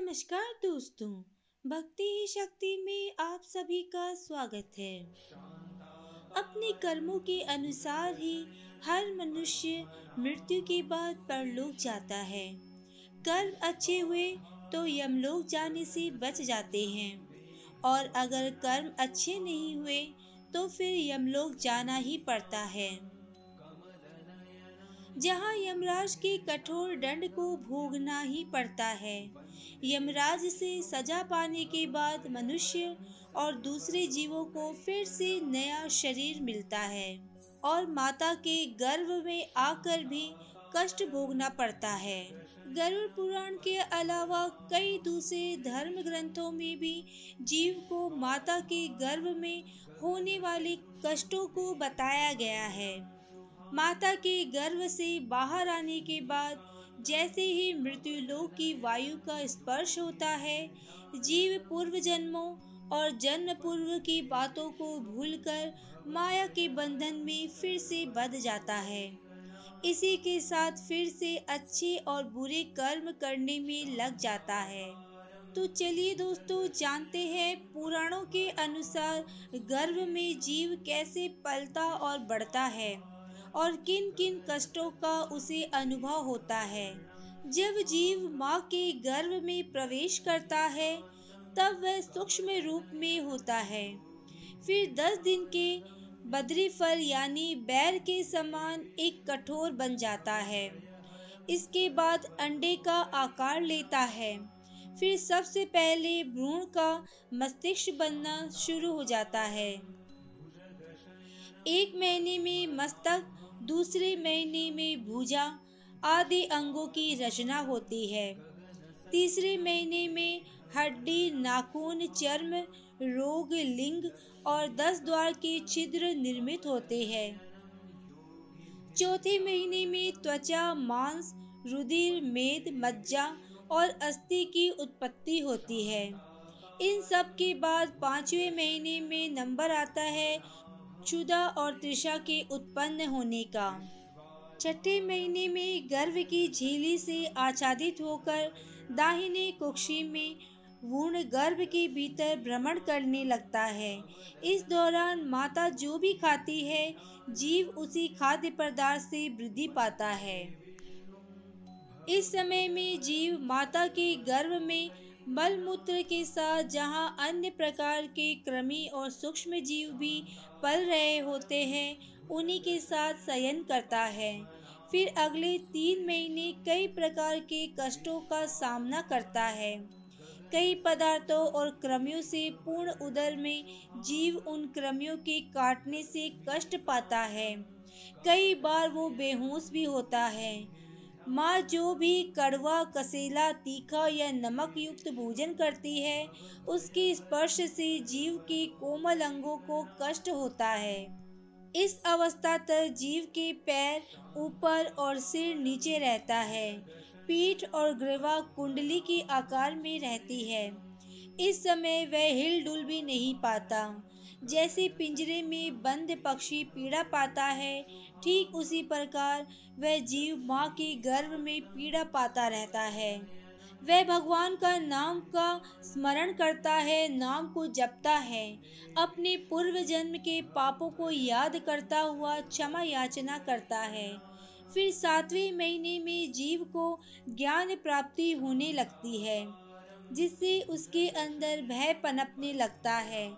नमस्कार दोस्तों, भक्ति ही शक्ति में आप सभी का स्वागत है। अपने कर्मों के अनुसार ही हर मनुष्य मृत्यु के बाद परलोक जाता है। कर्म अच्छे हुए तो यमलोक जाने से बच जाते हैं। और अगर कर्म अच्छे नहीं हुए तो फिर यमलोक जाना ही पड़ता है। जहाँ यमराज के कठोर दंड को भोगना ही पड़ता है। यमराज से सजा पाने के बाद मनुष्य और दूसरे जीवों को फिर से नया शरीर मिलता है और माता के गर्भ में आकर भी कष्ट भोगना पड़ता है। गरुड़ पुराण के अलावा कई दूसरे धर्म ग्रंथों में भी जीव को माता के गर्भ में होने वाले कष्टों को बताया गया है। माता के गर्भ से बाहर आने के बाद जैसे ही मृत्यु लोक की वायु का स्पर्श होता है, जीव पूर्व जन्मों और जन्म पूर्व की बातों को भूलकर माया के बंधन में फिर से बध जाता है। इसी के साथ फिर से अच्छे और बुरे कर्म करने में लग जाता है। तो चलिए दोस्तों, जानते हैं पुराणों के अनुसार गर्भ में जीव कैसे पलता और बढ़ता है। और किन किन कष्टों का उसे अनुभव होता है। जब जीव माँ के गर्भ में प्रवेश करता है, तब वह सूक्ष्म रूप में होता है। फिर दस दिन के बद्री फल यानी बैर के समान एक कठोर बन जाता है। इसके बाद अंडे का आकार लेता है। फिर सबसे पहले भ्रूण का मस्तिष्क बनना शुरू हो जाता है। एक महीने में मस्तक दूसरे महीने में भूजा आदि अंगों की रचना होती है। तीसरे महीने में हड्डी, नाखून, चर्म, रोग, लिंग और दस द्वार के छिद्र निर्मित होते हैं। चौथे महीने में त्वचा, मांस, रुधिर, मेद, मज्जा और अस्थि की उत्पत्ति होती है। इन सब के बाद पाँचवें महीने में नंबर आता है क्षुदा और त्रिषा के उत्पन्न होने का। छठे महीने में गर्भ की झीली से आच्छादित होकर दाहिने कुक्षी में वूर्ण गर्भ के भीतर भ्रमण करने लगता है। इस दौरान माता जो भी खाती है, जीव उसी खाद्य पदार्थ से वृद्धि पाता है। इस समय में जीव माता के गर्भ में मलमूत्र के साथ जहाँ अन्य प्रकार के कृमि और सूक्ष्म जीव भी पल रहे होते हैं, उन्हीं के साथ शयन करता है। फिर अगले तीन महीने कई प्रकार के कष्टों का सामना करता है। कई पदार्थों और क्रमियों से पूर्ण उदर में जीव उन क्रमियों के काटने से कष्ट पाता है। कई बार वो बेहोश भी होता है। माँ जो भी कड़वा, कसेला, तीखा या नमक युक्त भोजन करती है, उसके स्पर्श से जीव के कोमल अंगों को कष्ट होता है। इस अवस्था तक जीव के पैर ऊपर और सिर नीचे रहता है। पीठ और ग्रीवा कुंडली के आकार में रहती है। इस समय वह हिल डुल भी नहीं पाता। जैसे पिंजरे में बंद पक्षी पीड़ा पाता है, ठीक उसी प्रकार वह जीव माँ के गर्भ में पीड़ा पाता रहता है। वह भगवान का नाम का स्मरण करता है, नाम को जपता है। अपने पूर्व जन्म के पापों को याद करता हुआ क्षमा याचना करता है। फिर सातवें महीने में जीव को ज्ञान प्राप्ति होने लगती है। जिससे उसके अंदर भय पनपने लगता है।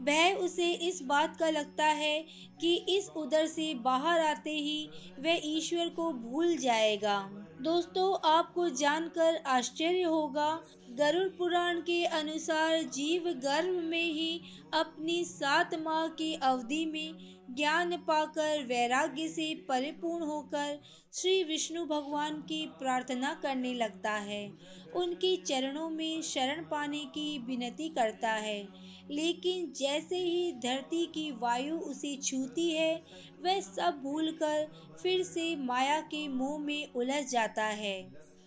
भय उसे इस बात का लगता है कि इस उधर से बाहर आते ही वह ईश्वर को भूल जाएगा। दोस्तों, आपको जानकर आश्चर्य होगा गरुड़ पुराण के अनुसार जीव गर्भ में ही अपनी सात माह की अवधि में ज्ञान पाकर वैराग्य से परिपूर्ण होकर श्री विष्णु भगवान की प्रार्थना करने लगता है। उनके चरणों में शरण पाने की विनती करता है। लेकिन जैसे ही धरती की वायु उसे छूती है, वह सब भूलकर फिर से माया के मोह में उलझ जाता है।